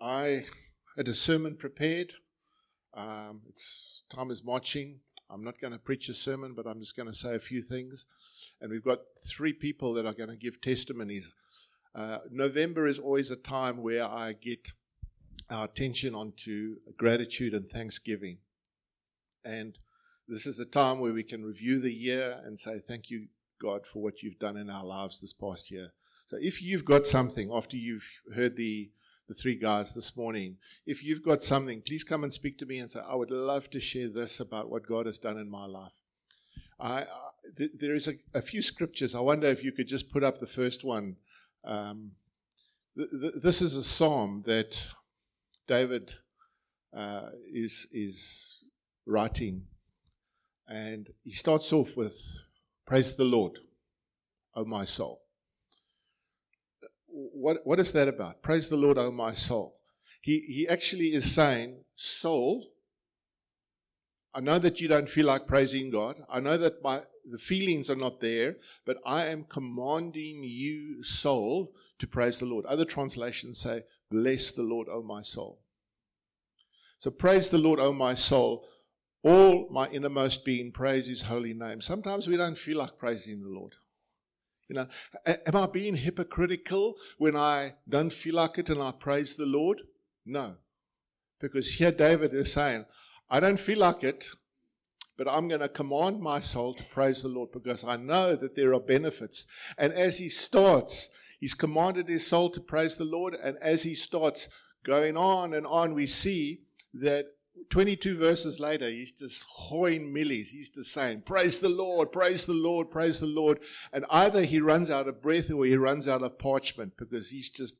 I had a sermon prepared. Um, it's time is marching. I'm not going to preach a sermon, but I'm just going to say a few things. And we've got three people that are going to give testimonies. Uh, November is always a time where I get our attention onto gratitude and thanksgiving. And this is a time where we can review the year and say, Thank you, God, for what you've done in our lives this past year. So if you've got something after you've heard the the three guys this morning, if you've got something, please come and speak to me and say, I would love to share this about what God has done in my life. I, th- there is a, a, few scriptures. I wonder if you could just put up the first one. Um, th- th- this is a psalm that David uh, is is writing, and he starts off with, "Praise the Lord, O my soul." What, what is that about? Praise the Lord, O my soul. He, he actually is saying, Soul, I know that you don't feel like praising God. I know that my, the feelings are not there, but I am commanding you, soul, to praise the Lord. Other translations say, Bless the Lord, O my soul. So praise the Lord, O my soul. All my innermost being, praise his holy name. Sometimes we don't feel like praising the Lord. You know, am I being hypocritical when I don't feel like it and I praise the Lord? No. Because here David is saying, I don't feel like it, but I'm going to command my soul to praise the Lord because I know that there are benefits. And as he starts, he's commanded his soul to praise the Lord. And as he starts going on and on, we see that 22 verses later, he's just hoing millies. He's just saying, Praise the Lord, praise the Lord, praise the Lord. And either he runs out of breath or he runs out of parchment because he's just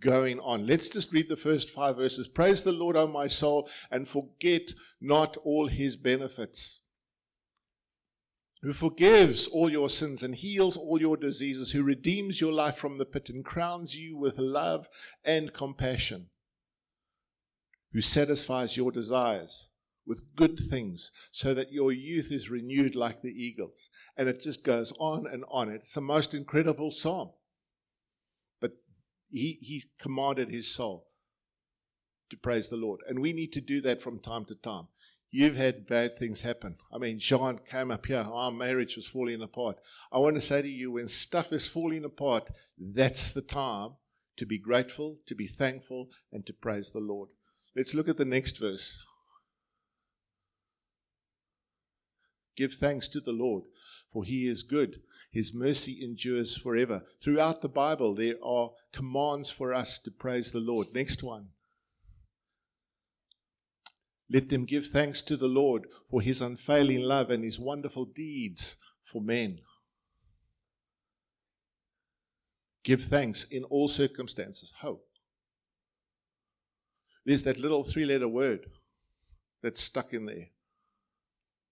going on. Let's just read the first five verses. Praise the Lord, O my soul, and forget not all his benefits. Who forgives all your sins and heals all your diseases, who redeems your life from the pit and crowns you with love and compassion who satisfies your desires with good things so that your youth is renewed like the eagles. And it just goes on and on. It's the most incredible psalm. But he, he commanded his soul to praise the Lord. And we need to do that from time to time. You've had bad things happen. I mean, John came up here, our marriage was falling apart. I want to say to you, when stuff is falling apart, that's the time to be grateful, to be thankful, and to praise the Lord. Let's look at the next verse. Give thanks to the Lord, for he is good. His mercy endures forever. Throughout the Bible, there are commands for us to praise the Lord. Next one. Let them give thanks to the Lord for his unfailing love and his wonderful deeds for men. Give thanks in all circumstances. Hope. There's that little three letter word that's stuck in there.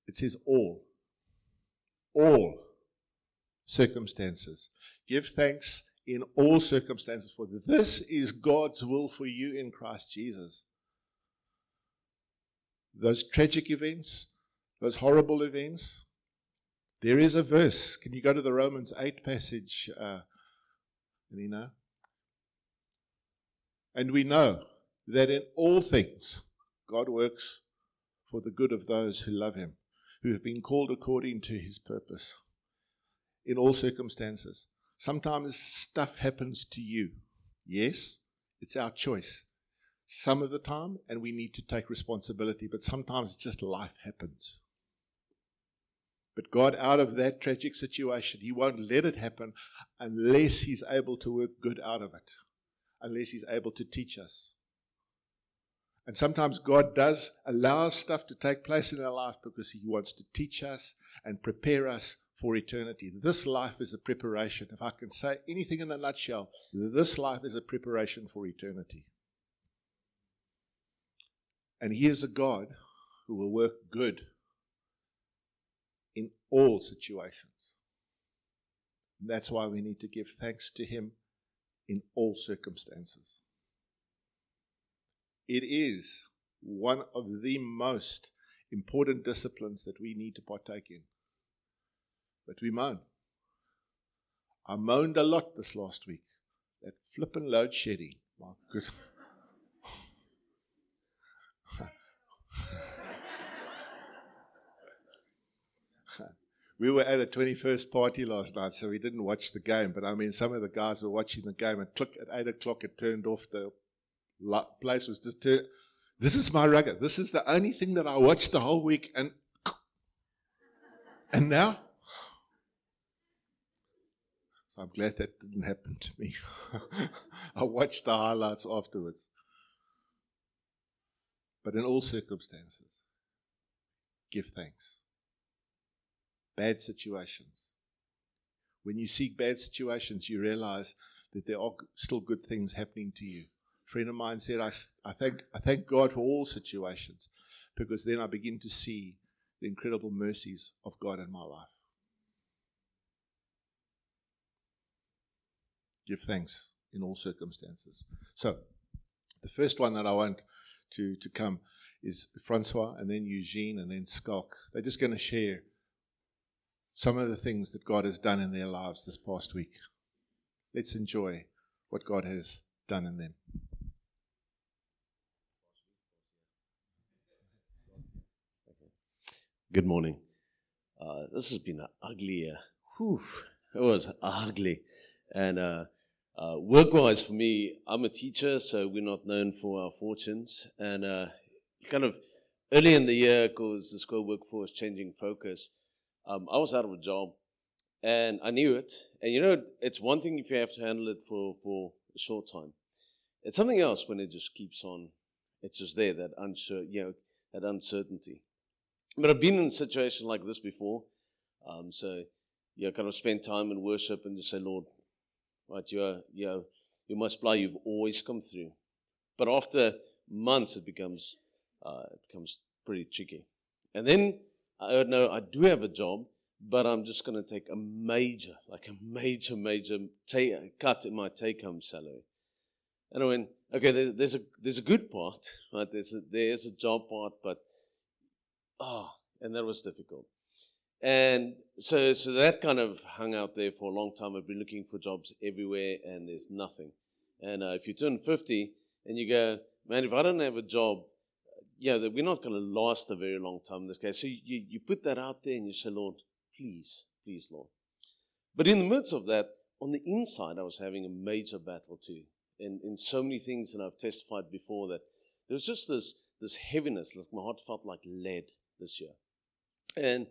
It says all. All circumstances. Give thanks in all circumstances for this. This is God's will for you in Christ Jesus. Those tragic events, those horrible events, there is a verse. Can you go to the Romans 8 passage, uh, Nina? And we know that in all things God works for the good of those who love Him, who have been called according to His purpose. In all circumstances. Sometimes stuff happens to you. Yes, it's our choice. Some of the time, and we need to take responsibility, but sometimes it's just life happens. But God, out of that tragic situation, He won't let it happen unless He's able to work good out of it, unless He's able to teach us. And sometimes God does allow stuff to take place in our life because He wants to teach us and prepare us for eternity. This life is a preparation. If I can say anything in a nutshell, this life is a preparation for eternity. And He is a God who will work good in all situations. And that's why we need to give thanks to Him in all circumstances it is one of the most important disciplines that we need to partake in. But we moan. I moaned a lot this last week. That flippin' load shedding. My good. we were at a 21st party last night, so we didn't watch the game. But I mean, some of the guys were watching the game and click at 8 o'clock it turned off the place was just. This is my rugger. This is the only thing that I watched the whole week. And, and now? So I'm glad that didn't happen to me. I watched the highlights afterwards. But in all circumstances, give thanks. Bad situations. When you seek bad situations, you realize that there are still good things happening to you. Friend of mine said, I, I, thank, I thank God for all situations because then I begin to see the incredible mercies of God in my life. Give thanks in all circumstances. So, the first one that I want to, to come is Francois and then Eugene and then Skalk. They're just going to share some of the things that God has done in their lives this past week. Let's enjoy what God has done in them. Good morning. Uh, this has been an ugly year. Whew, it was ugly. And uh, uh, work-wise for me, I'm a teacher, so we're not known for our fortunes. And uh, kind of early in the year, because the school workforce changing focus, um, I was out of a job, and I knew it. And you know, it's one thing if you have to handle it for for a short time. It's something else when it just keeps on. It's just there that unsure, you know, that uncertainty. But I've been in a situation like this before, um, so you kind of spend time in worship and just say, Lord, right, you're, you're, my supply. You've always come through. But after months, it becomes uh, it becomes pretty tricky. And then I no, I do have a job, but I'm just going to take a major, like a major, major take, cut in my take-home salary. And I went, okay, there's, there's a there's a good part, right? There's a there's a job part, but oh, and that was difficult. And so so that kind of hung out there for a long time. I've been looking for jobs everywhere, and there's nothing. And uh, if you turn 50 and you go, man, if I don't have a job, yeah, that we're not going to last a very long time in this case. So you, you put that out there and you say, Lord, please, please, Lord. But in the midst of that, on the inside, I was having a major battle too. And in so many things, and I've testified before that there was just this, this heaviness, like my heart felt like lead this year. And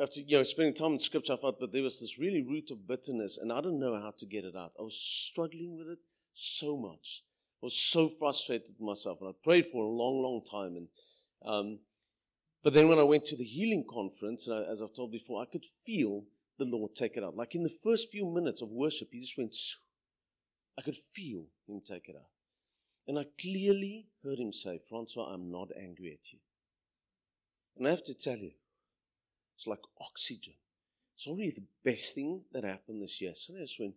after you know spending time in scripture, I felt, but there was this really root of bitterness, and I didn't know how to get it out. I was struggling with it so much I was so frustrated with myself. And I prayed for a long, long time. And um, but then when I went to the healing conference, uh, as I've told before, I could feel the Lord take it out. Like in the first few minutes of worship, He just went. I could feel Him take it out, and I clearly heard Him say, "Francois, I'm not angry at you." And I have to tell you, it's like oxygen. It's already the best thing that happened this year. So just went,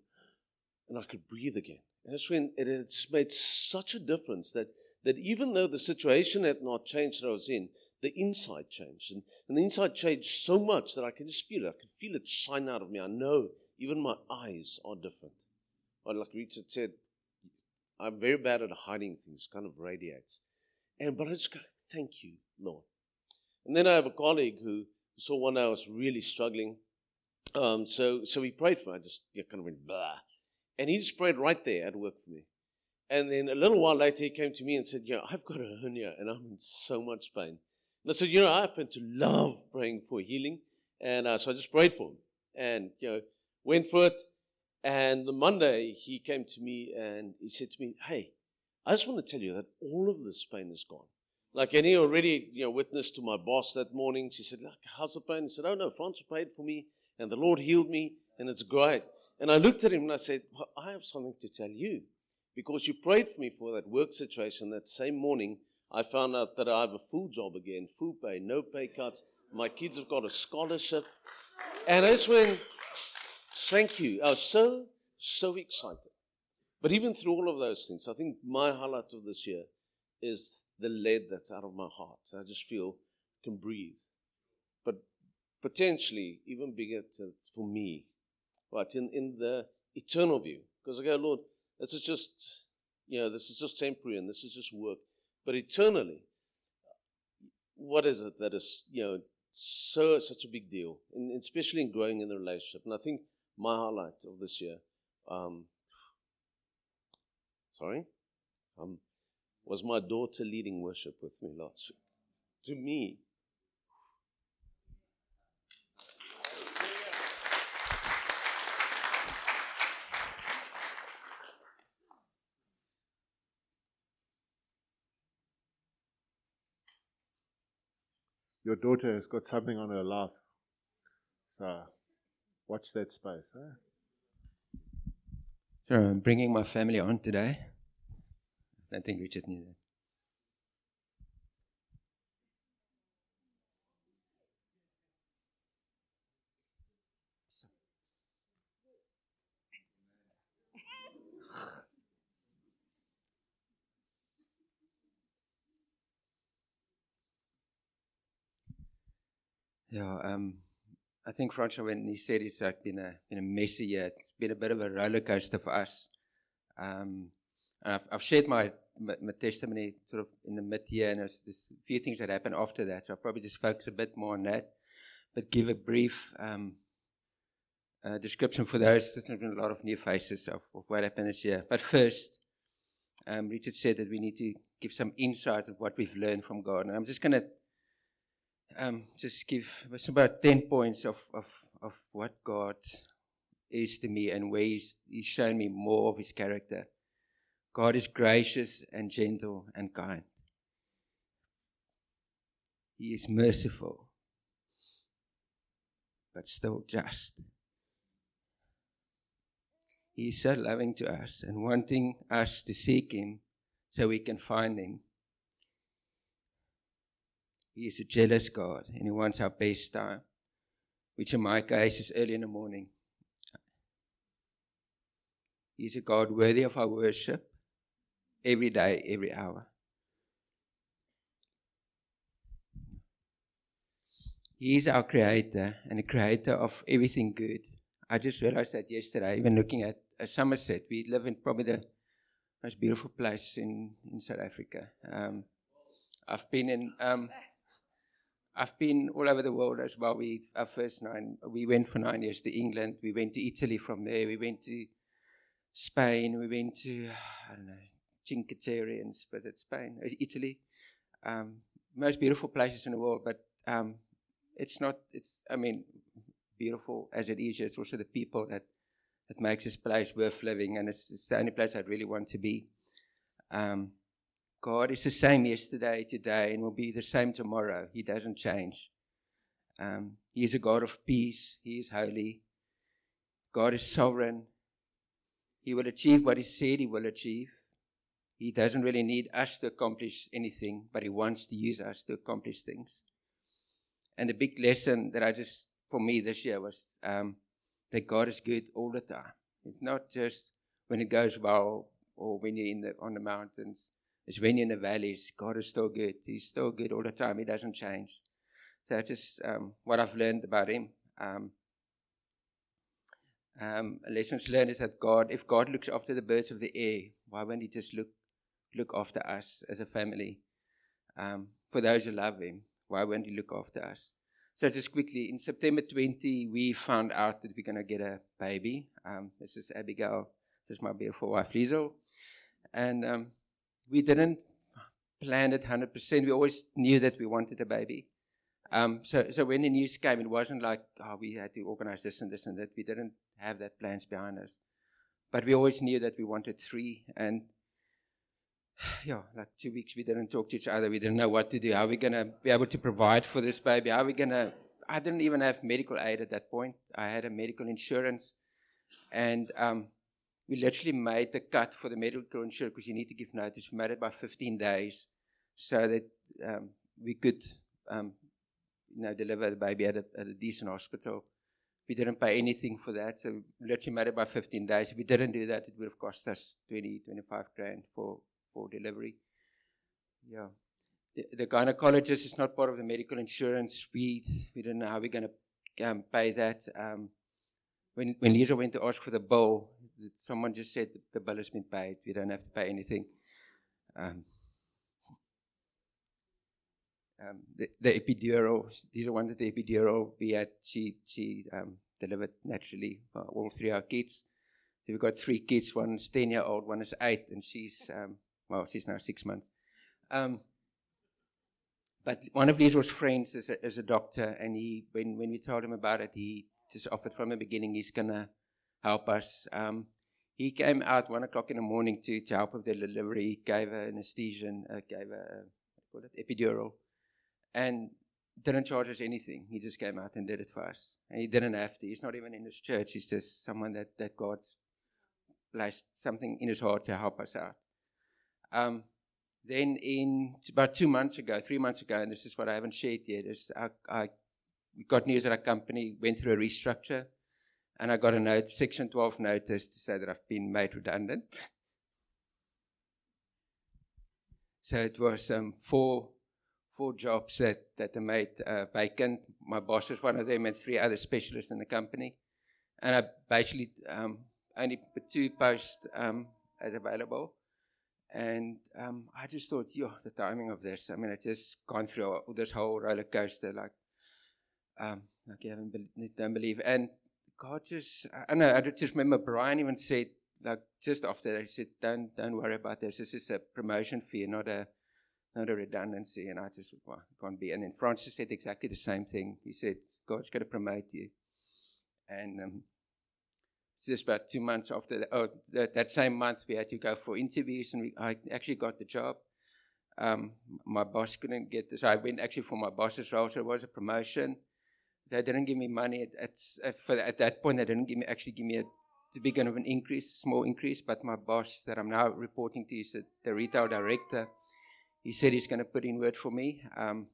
and I could breathe again. And that's when it has made such a difference that, that even though the situation had not changed that I was in, the inside changed. And, and the inside changed so much that I can just feel it. I can feel it shine out of me. I know even my eyes are different. But like Richard said, I'm very bad at hiding things, kind of radiates. And but I just go, thank you, Lord. And then I have a colleague who saw one I was really struggling. Um, so so he prayed for me. I just yeah, kind of went blah. And he just prayed right there at work for me. And then a little while later, he came to me and said, You know, I've got a hernia and I'm in so much pain. And I said, You know, I happen to love praying for healing. And uh, so I just prayed for him and, you know, went for it. And the Monday, he came to me and he said to me, Hey, I just want to tell you that all of this pain is gone. Like, and he already, you know, witnessed to my boss that morning. She said, How's the pain? He said, Oh, no, Franz paid for me and the Lord healed me and it's great. And I looked at him and I said, well, I have something to tell you. Because you prayed for me for that work situation that same morning, I found out that I have a full job again, full pay, no pay cuts. My kids have got a scholarship. And that's when, thank you. I was so, so excited. But even through all of those things, I think my highlight of this year is the lead that's out of my heart. I just feel I can breathe. But potentially, even bigger for me, right, in, in the eternal view. Because I go, Lord, this is just, you know, this is just temporary and this is just work. But eternally, what is it that is, you know, so such a big deal, in, especially in growing in the relationship. And I think my highlight of this year, um, sorry, um, was my daughter leading worship with me last week. To me, your daughter has got something on her life. So watch that space. Eh? So I'm bringing my family on today. I think Richard knew that. Yeah, um, I think Francois, when he said it's like been a been a messy year, it's been a bit of a roller coaster for us. Um, I've, I've shared my, my, testimony sort of in the mid year, and there's, there's a few things that happened after that. So I'll probably just focus a bit more on that, but give a brief um, uh, description for those. There's been a lot of new faces of, of what happened this year. But first, um, Richard said that we need to give some insight of what we've learned from God, and I'm just going to um, just give about 10 points of, of, of what God is to me and where he's, he's shown me more of his character. God is gracious and gentle and kind. He is merciful, but still just. He is so loving to us and wanting us to seek Him so we can find Him. He is a jealous God and He wants our best time, which in my case is early in the morning. He is a God worthy of our worship every day, every hour. He is our creator and the creator of everything good. I just realized that yesterday, even looking at uh, Somerset. We live in probably the most beautiful place in, in South Africa. Um, I've been in um, I've been all over the world as well. We our first nine we went for nine years to England. We went to Italy from there. We went to Spain. We went to I don't know Cinque Terre it's Spain, uh, Italy. Um, most beautiful places in the world, but um, it's not. It's I mean, beautiful as it is. It's also the people that that makes this place worth living, and it's, it's the only place I'd really want to be. Um, God is the same yesterday, today, and will be the same tomorrow. He doesn't change. Um, he is a God of peace. He is holy. God is sovereign. He will achieve what He said He will achieve. He doesn't really need us to accomplish anything, but He wants to use us to accomplish things. And the big lesson that I just, for me this year, was um, that God is good all the time. It's not just when it goes well or when you're in the, on the mountains it's when you're in the valleys, God is still good. He's still good all the time. He doesn't change. So that's just um, what I've learned about Him. Um, um, lessons learned is that God, if God looks after the birds of the air, why won't He just look look after us as a family? Um, for those who love Him, why won't He look after us? So just quickly, in September 20, we found out that we're going to get a baby. Um, this is Abigail. This is my beautiful wife, Liesl. And um, we didn't plan it 100%. We always knew that we wanted a baby. Um, so, so when the news came, it wasn't like, oh, we had to organize this and this and that. We didn't have that plans behind us. But we always knew that we wanted three. And yeah, like two weeks we didn't talk to each other. We didn't know what to do. How are we going to be able to provide for this baby? How are we going to. I didn't even have medical aid at that point. I had a medical insurance. And um, we literally made the cut for the medical insurance because you need to give notice. We made it by 15 days so that um, we could, um, you know, deliver the baby at a, at a, decent hospital. We didn't pay anything for that, so we literally made it by 15 days. If we didn't do that, it would have cost us 20, 25 grand for, for delivery. Yeah. The, the gynecologist is not part of the medical insurance. We, we don't know how we're going to um, pay that. Um, when, when Lisa went to ask for the bill, someone just said the bill has been paid. We don't have to pay anything. Um, um, the, the epidural. These are of the epidural we had. She she um, delivered naturally uh, all three our kids. We've got three kids. One's ten year old, one is eight, and she's um, well, she's now six months. Um, but one of these was friends as a, as a doctor, and he when when we told him about it, he just offered from the beginning he's gonna help us. Um, he came out one o'clock in the morning to, to help with the delivery. He gave her anesthesia, uh, gave her call it, epidural, and didn't charge us anything. He just came out and did it for us. And he didn't have to. He's not even in this church. He's just someone that, that God's placed something in his heart to help us out. Um, then in about two months ago, three months ago, and this is what I haven't shared yet, is I, I got news that our company went through a restructure, and I got a note, Section 12 notice to say that I've been made redundant. So it was um, four four jobs that that I made uh, vacant. My boss was one of them, and three other specialists in the company. And I basically um, only put two posts um, as available. And um, I just thought, yo, the timing of this. I mean, I just gone through this whole roller coaster, like, um, like you haven't be- don't believe. And God just, I don't know. I just remember Brian even said, like, just after that, he said, "Don't, don't worry about this. This is a promotion fee, not a, not a redundancy." And I just, well, can't be. And then Francis said exactly the same thing. He said, "God's going to promote you." And um, just about two months after that, oh, that, that same month, we had to go for interviews, and we, I actually got the job. Um, my boss couldn't get this. I went actually for my boss's role, so it was a promotion. They didn't give me money at, at, for, at that point. They didn't give me actually give me a the beginning of an increase, small increase. But my boss that I'm now reporting to is the retail director. He said he's going to put in word for me. Um,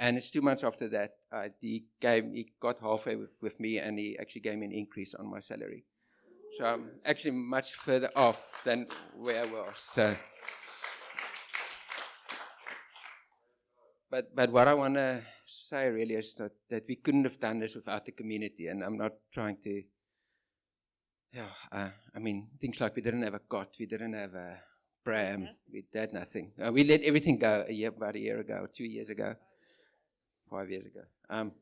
and it's two months after that, uh, he gave, he got halfway with, with me, and he actually gave me an increase on my salary. So I'm actually much further off than where I was. So, but but what I want to say really is that, that we couldn't have done this without the community, and I'm not trying to. Yeah, uh, I mean things like we didn't have a cot, we didn't have a pram, we did nothing. Uh, we let everything go a year, about a year ago, two years ago, five years ago. Um,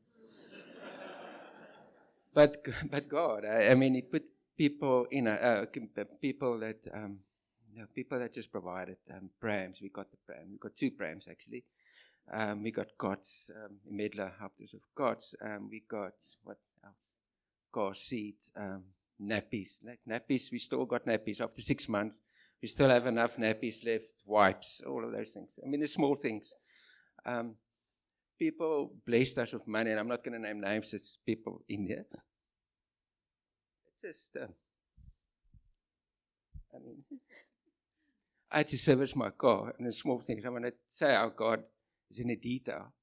but but God, I, I mean, He put people, you know, uh, people that, um, you know, people that just provided um, prams. We got the pram. We got two prams actually. Um, we got cots. Um, Medla helped us with cots. Um, we got what else? Car seats, um, nappies. Like nappies, we still got nappies after six months. We still have enough nappies left. Wipes, all of those things. I mean, the small things. Um, people blessed us with money, and I'm not going to name names. It's people in there just, uh, I mean, I had to service my car and the small things. I want to say how God is in the detail.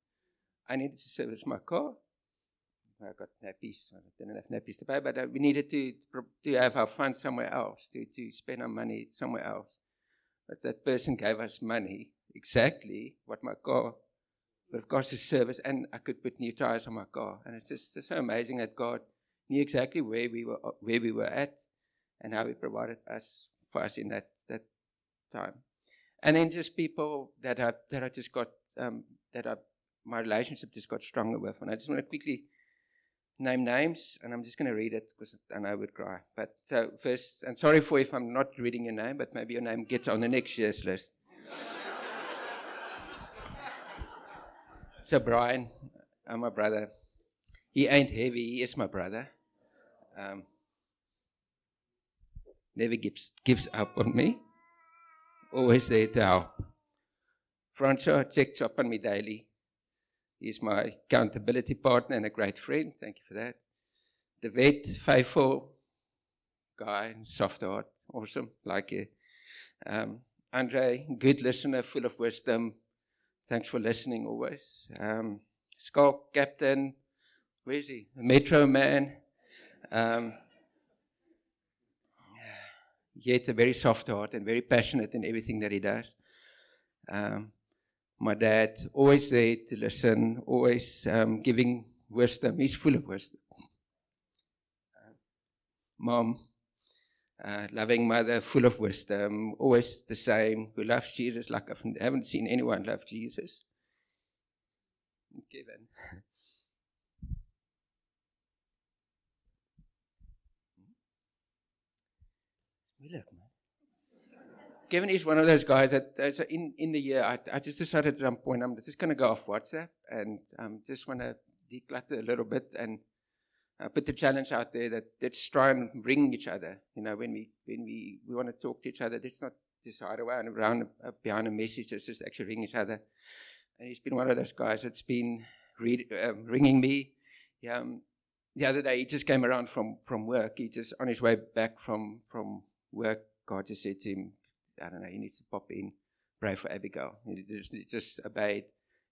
I needed to service my car. I got nappies. I didn't have nappies to pay, but uh, we needed to, to have our funds somewhere else, to, to spend our money somewhere else. But that person gave us money, exactly what my car would have cost to service, and I could put new tires on my car. And it's just it's so amazing that God knew exactly where we were where we were at and how he provided us for us in that that time. And then just people that I that I just got um, that I my relationship just got stronger with. And I just want to quickly name names, and I'm just going to read it because I know I would cry. But so first, and sorry for if I'm not reading your name, but maybe your name gets on the next year's list. So Brian, uh, my brother, he ain't heavy. He is my brother um, never gives, gives up on me, always there to help. Francois checks up on me daily. He's my accountability partner and a great friend. Thank you for that. The vet, faithful guy, soft heart, awesome, like you. Um, Andre, good listener, full of wisdom. Thanks for listening always. Um, Skalk Captain, where is he? Metro Man. Um, yet a very soft heart and very passionate in everything that he does. Um, my dad, always there to listen, always um, giving wisdom. He's full of wisdom. Uh, mom, uh, loving mother, full of wisdom, always the same, who loves Jesus like I haven't seen anyone love Jesus. Kevin. Moeilijk, man. Kevin is one of those guys that uh, in, in the year, I, I just decided at some point, I'm just going to go off WhatsApp and um, just want to declutter a little bit and uh, put the challenge out there that let's try and bring each other. You know, when we when we, we want to talk to each other, let's not just hide away and around uh, behind a message. Let's just actually ring each other. And he's been one of those guys that's been read, um, ringing me. Um, the other day he just came around from from work. He just on his way back from from work. God just said to him, I don't know, he needs to pop in, pray for Abigail. He just, he just obeyed,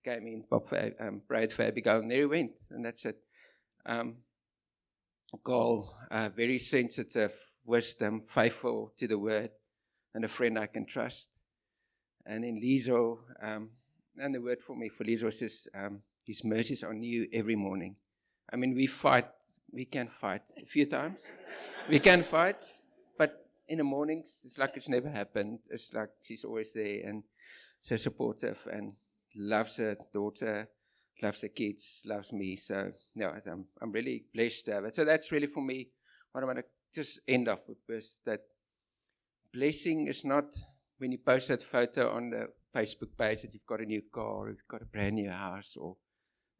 came in, pop for, um, prayed for Abigail, and there he went. And that's it. Um, goal, uh, very sensitive, wisdom, faithful to the word, and a friend I can trust. And in Lizo, um, and the word for me for Lizo says, um, His mercies are new every morning. I mean, we fight, we can fight a few times. we can fight, but in the mornings, it's like it's never happened. It's like she's always there and so supportive and loves her daughter, loves the kids, loves me. So, yeah, I'm, I'm really blessed to have it. So that's really for me what I want to just end off with is that blessing is not when you post that photo on the Facebook page that you've got a new car or you've got a brand new house or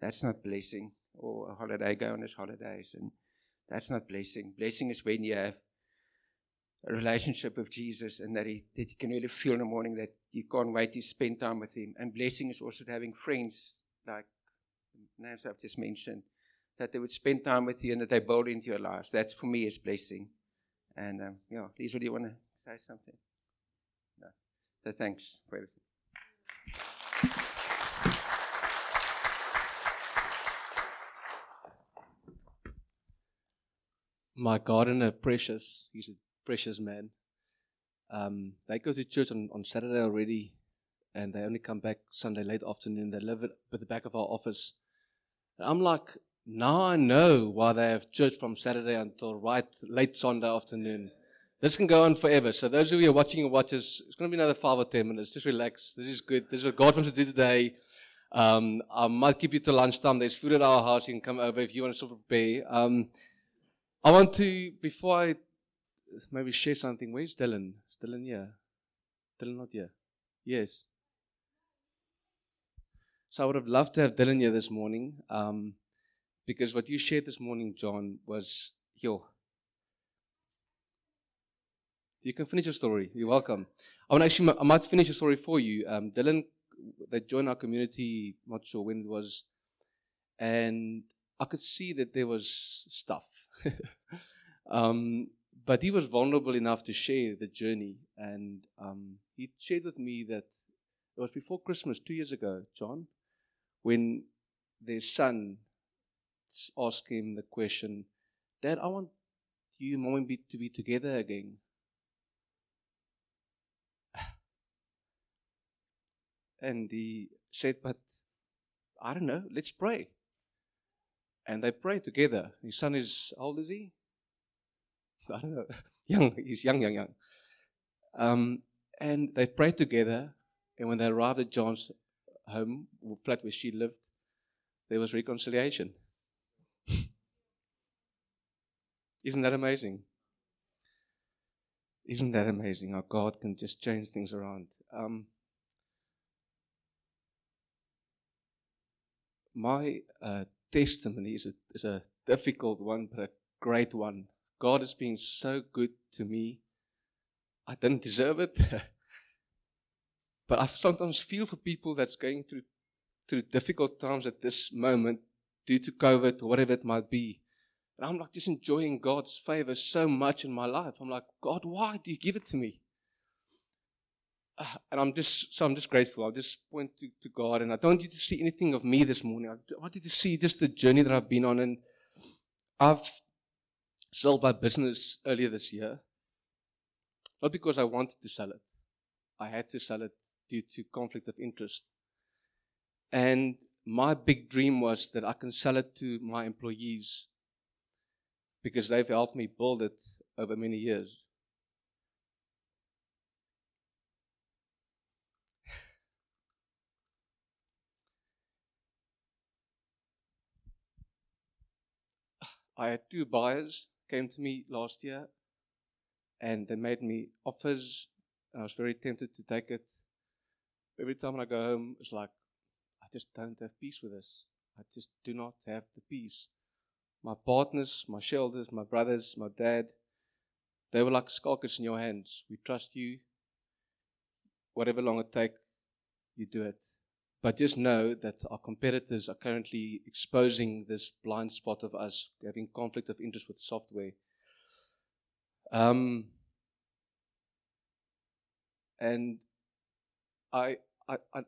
that's not blessing or a holiday, go on his holidays and that's not blessing. Blessing is when you have a relationship with Jesus and that, he, that you can really feel in the morning that you can't wait to spend time with Him. And blessing is also having friends like names I've just mentioned, that they would spend time with you and that they build into your lives. That's for me is blessing. And um, yeah, Lisa, do you want to say something? No. So thanks for everything. My gardener, Precious, he's a precious man. Um, they go to church on, on Saturday already, and they only come back Sunday late afternoon. They live at, at the back of our office. And I'm like, now I know why they have church from Saturday until right late Sunday afternoon. This can go on forever. So those of you who are watching and watches, it's going to be another five or ten minutes. Just relax. This is good. This is what God wants to do today. Um, I might keep you till lunchtime. There's food at our house. You can come over if you want to sort of prepare. Um, I want to, before I maybe share something. Where's Dylan? Is Dylan here? Dylan not here? Yes. So I would have loved to have Dylan here this morning, um, because what you shared this morning, John, was yo. You can finish your story. You're welcome. I want actually, I might finish your story for you. Um, Dylan, they joined our community. Not sure when it was, and I could see that there was stuff. um, but he was vulnerable enough to share the journey. And um, he shared with me that it was before Christmas, two years ago, John, when their son asked him the question, Dad, I want you and mom to be together again. And he said, But I don't know, let's pray. And they prayed together. His son is, how old is he? I don't know, young, he's young, young, young. Um, and they prayed together, and when they arrived at John's home, flat where she lived, there was reconciliation. Isn't that amazing? Isn't that amazing how God can just change things around? Um, my uh, testimony is a, is a difficult one, but a great one. God has been so good to me. I didn't deserve it. but I sometimes feel for people that's going through through difficult times at this moment due to COVID or whatever it might be. And I'm like just enjoying God's favor so much in my life. I'm like, God, why do you give it to me? Uh, and I'm just so I'm just grateful. I just point to, to God, and I don't you to see anything of me this morning. I want you to see just the journey that I've been on, and I've sold my business earlier this year. Not because I wanted to sell it. I had to sell it due to conflict of interest. And my big dream was that I can sell it to my employees because they've helped me build it over many years. I had two buyers came to me last year and they made me offers and I was very tempted to take it Every time I go home, it's like I just don't have peace with this. I just do not have the peace. My partners, my shoulders, my brothers, my dad, they were like skulkers in your hands. We trust you. Whatever long it take, you do it. But just know that our competitors are currently exposing this blind spot of us having conflict of interest with software. Um, and I, I, I,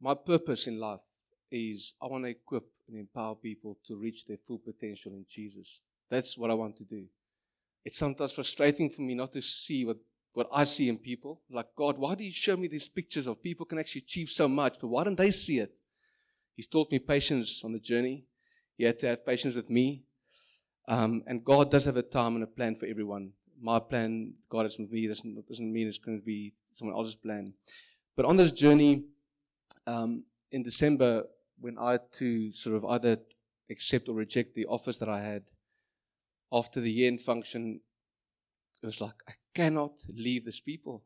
my purpose in life is I want to equip and empower people to reach their full potential in Jesus. That's what I want to do. It's sometimes frustrating for me not to see what what I see in people. Like, God, why do you show me these pictures of people can actually achieve so much, but why don't they see it? He's taught me patience on the journey. He had to have patience with me. Um, and God does have a time and a plan for everyone. My plan, God is with me, doesn't, doesn't mean it's going to be someone else's plan. But on this journey, um, in December, when I had to sort of either accept or reject the offers that I had, after the year end function, it was like, I cannot leave this people.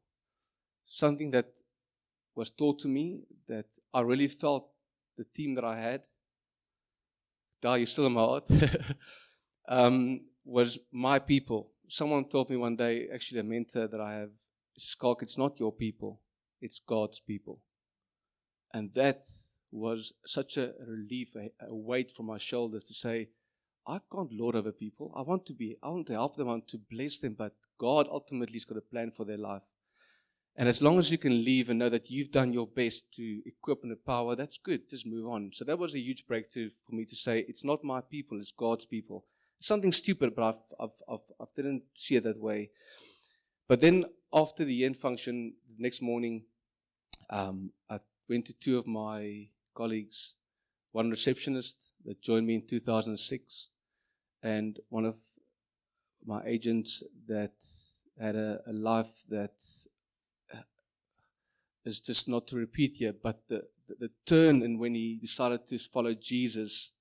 Something that was taught to me that I really felt the team that I had, Dar, you're still in my heart, um, was my people. Someone told me one day, actually a mentor that I have, Skalk, it's not your people, it's God's people. And that was such a relief, a, a weight from my shoulders to say, I can't lord over people. I want to be, I want to help them, I want to bless them, but God ultimately has got a plan for their life. And as long as you can leave and know that you've done your best to equip and empower, that's good. Just move on. So that was a huge breakthrough for me to say, it's not my people, it's God's people. Something stupid, but I've, I've, I've, I didn't see it that way. But then after the end function, the next morning, um, I went to two of my colleagues, one receptionist that joined me in 2006, and one of my agent that had a, a life that uh, is just not to repeat here, but the, the, the turn and when he decided to follow Jesus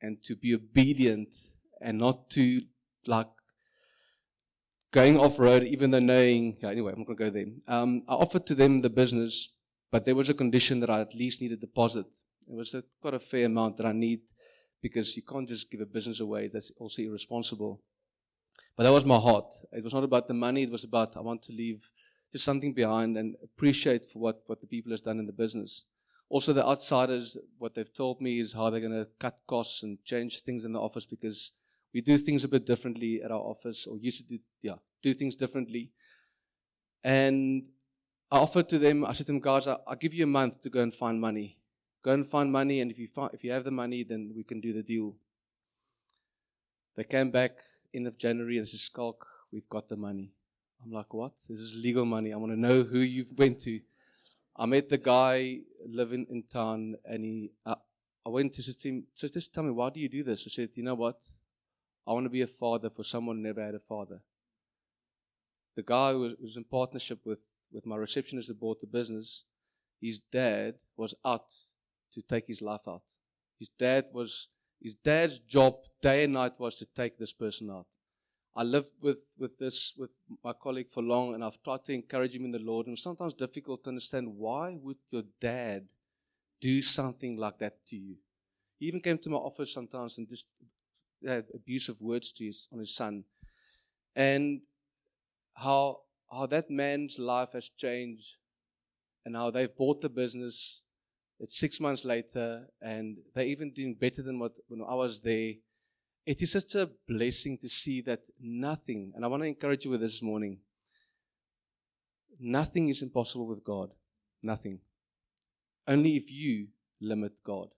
and to be obedient and not to like going off road, even though knowing, yeah, anyway, I'm not going to go there. Um, I offered to them the business, but there was a condition that I at least need a deposit. It was a, quite a fair amount that I need because you can't just give a business away. That's also irresponsible. But that was my heart. It was not about the money. It was about I want to leave just something behind and appreciate for what, what the people has done in the business. Also, the outsiders, what they've told me is how they're going to cut costs and change things in the office because we do things a bit differently at our office, or used to do, yeah, do things differently. And I offered to them, I said to them, guys, I, will give you a month to go and find money. Go and find money, and if you, find, if you have the money, then we can do the deal. They came back end of January and says, Skalk, we've got the money. I'm like, what? This is legal money. I want to know who you went to. I met the guy living in town, and he, uh, I went to him, so just tell me, why do you do this? I said, you know what? I want to be a father for someone who never had a father. The guy who was, was in partnership with, with my receptionist that bought the business, his dad was out to take his life out. His dad was his dad's job day and night was to take this person out. I lived with, with this with my colleague for long and I've tried to encourage him in the Lord. And it was sometimes difficult to understand why would your dad do something like that to you? He even came to my office sometimes and just had abusive words to his on his son. And how how that man's life has changed and how they've bought the business it's six months later, and they're even doing better than what when I was there. It is such a blessing to see that nothing, and I want to encourage you with this morning. Nothing is impossible with God. Nothing. Only if you limit God.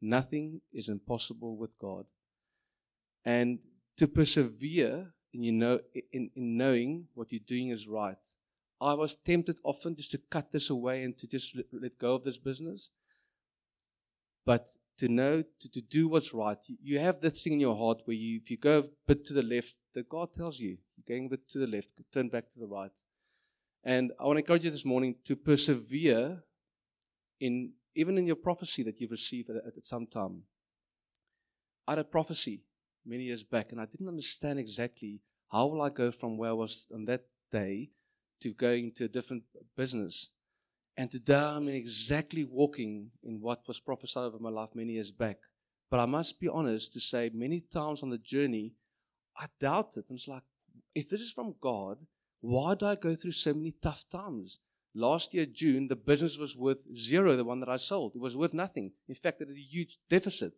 Nothing is impossible with God. And to persevere in, you know, in, in knowing what you're doing is right I was tempted often just to cut this away and to just let, go of this business. But to know, to, to do what's right, you, you have this thing in your heart where you, if you go a bit to the left, that God tells you, you're going a bit to the left, turn back to the right. And I want to encourage you this morning to persevere in even in your prophecy that you've received at, at some time. I had a prophecy many years back, and I didn't understand exactly how will I go from where I was on that day to going to a different business. And today I'm exactly walking in what was prophesied over my life many years back. But I must be honest to say, many times on the journey, I doubted. And it's like, if this is from God, why do I go through so many tough times? Last year, June, the business was worth zero, the one that I sold. It was worth nothing. In fact, it had a huge deficit.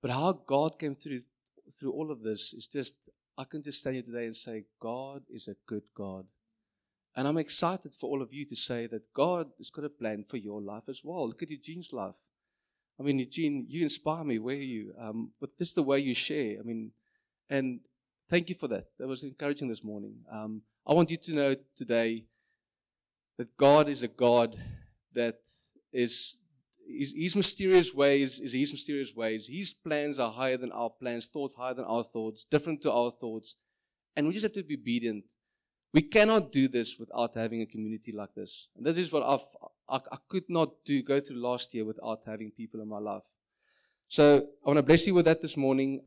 But how God came through through all of this is just I can just stand here today and say, God is a good God. And I'm excited for all of you to say that God has got a plan for your life as well. Look at Eugene's life. I mean, Eugene, you inspire me. Where are you? Um, but this is the way you share. I mean, and thank you for that. That was encouraging this morning. Um, I want you to know today that God is a God that is his, his mysterious ways is his mysterious ways. His plans are higher than our plans, thoughts higher than our thoughts, different to our thoughts. And we just have to be obedient. We cannot do this without having a community like this. And this is what I've, I, I could not do, go through last year without having people in my life. So I want to bless you with that this morning.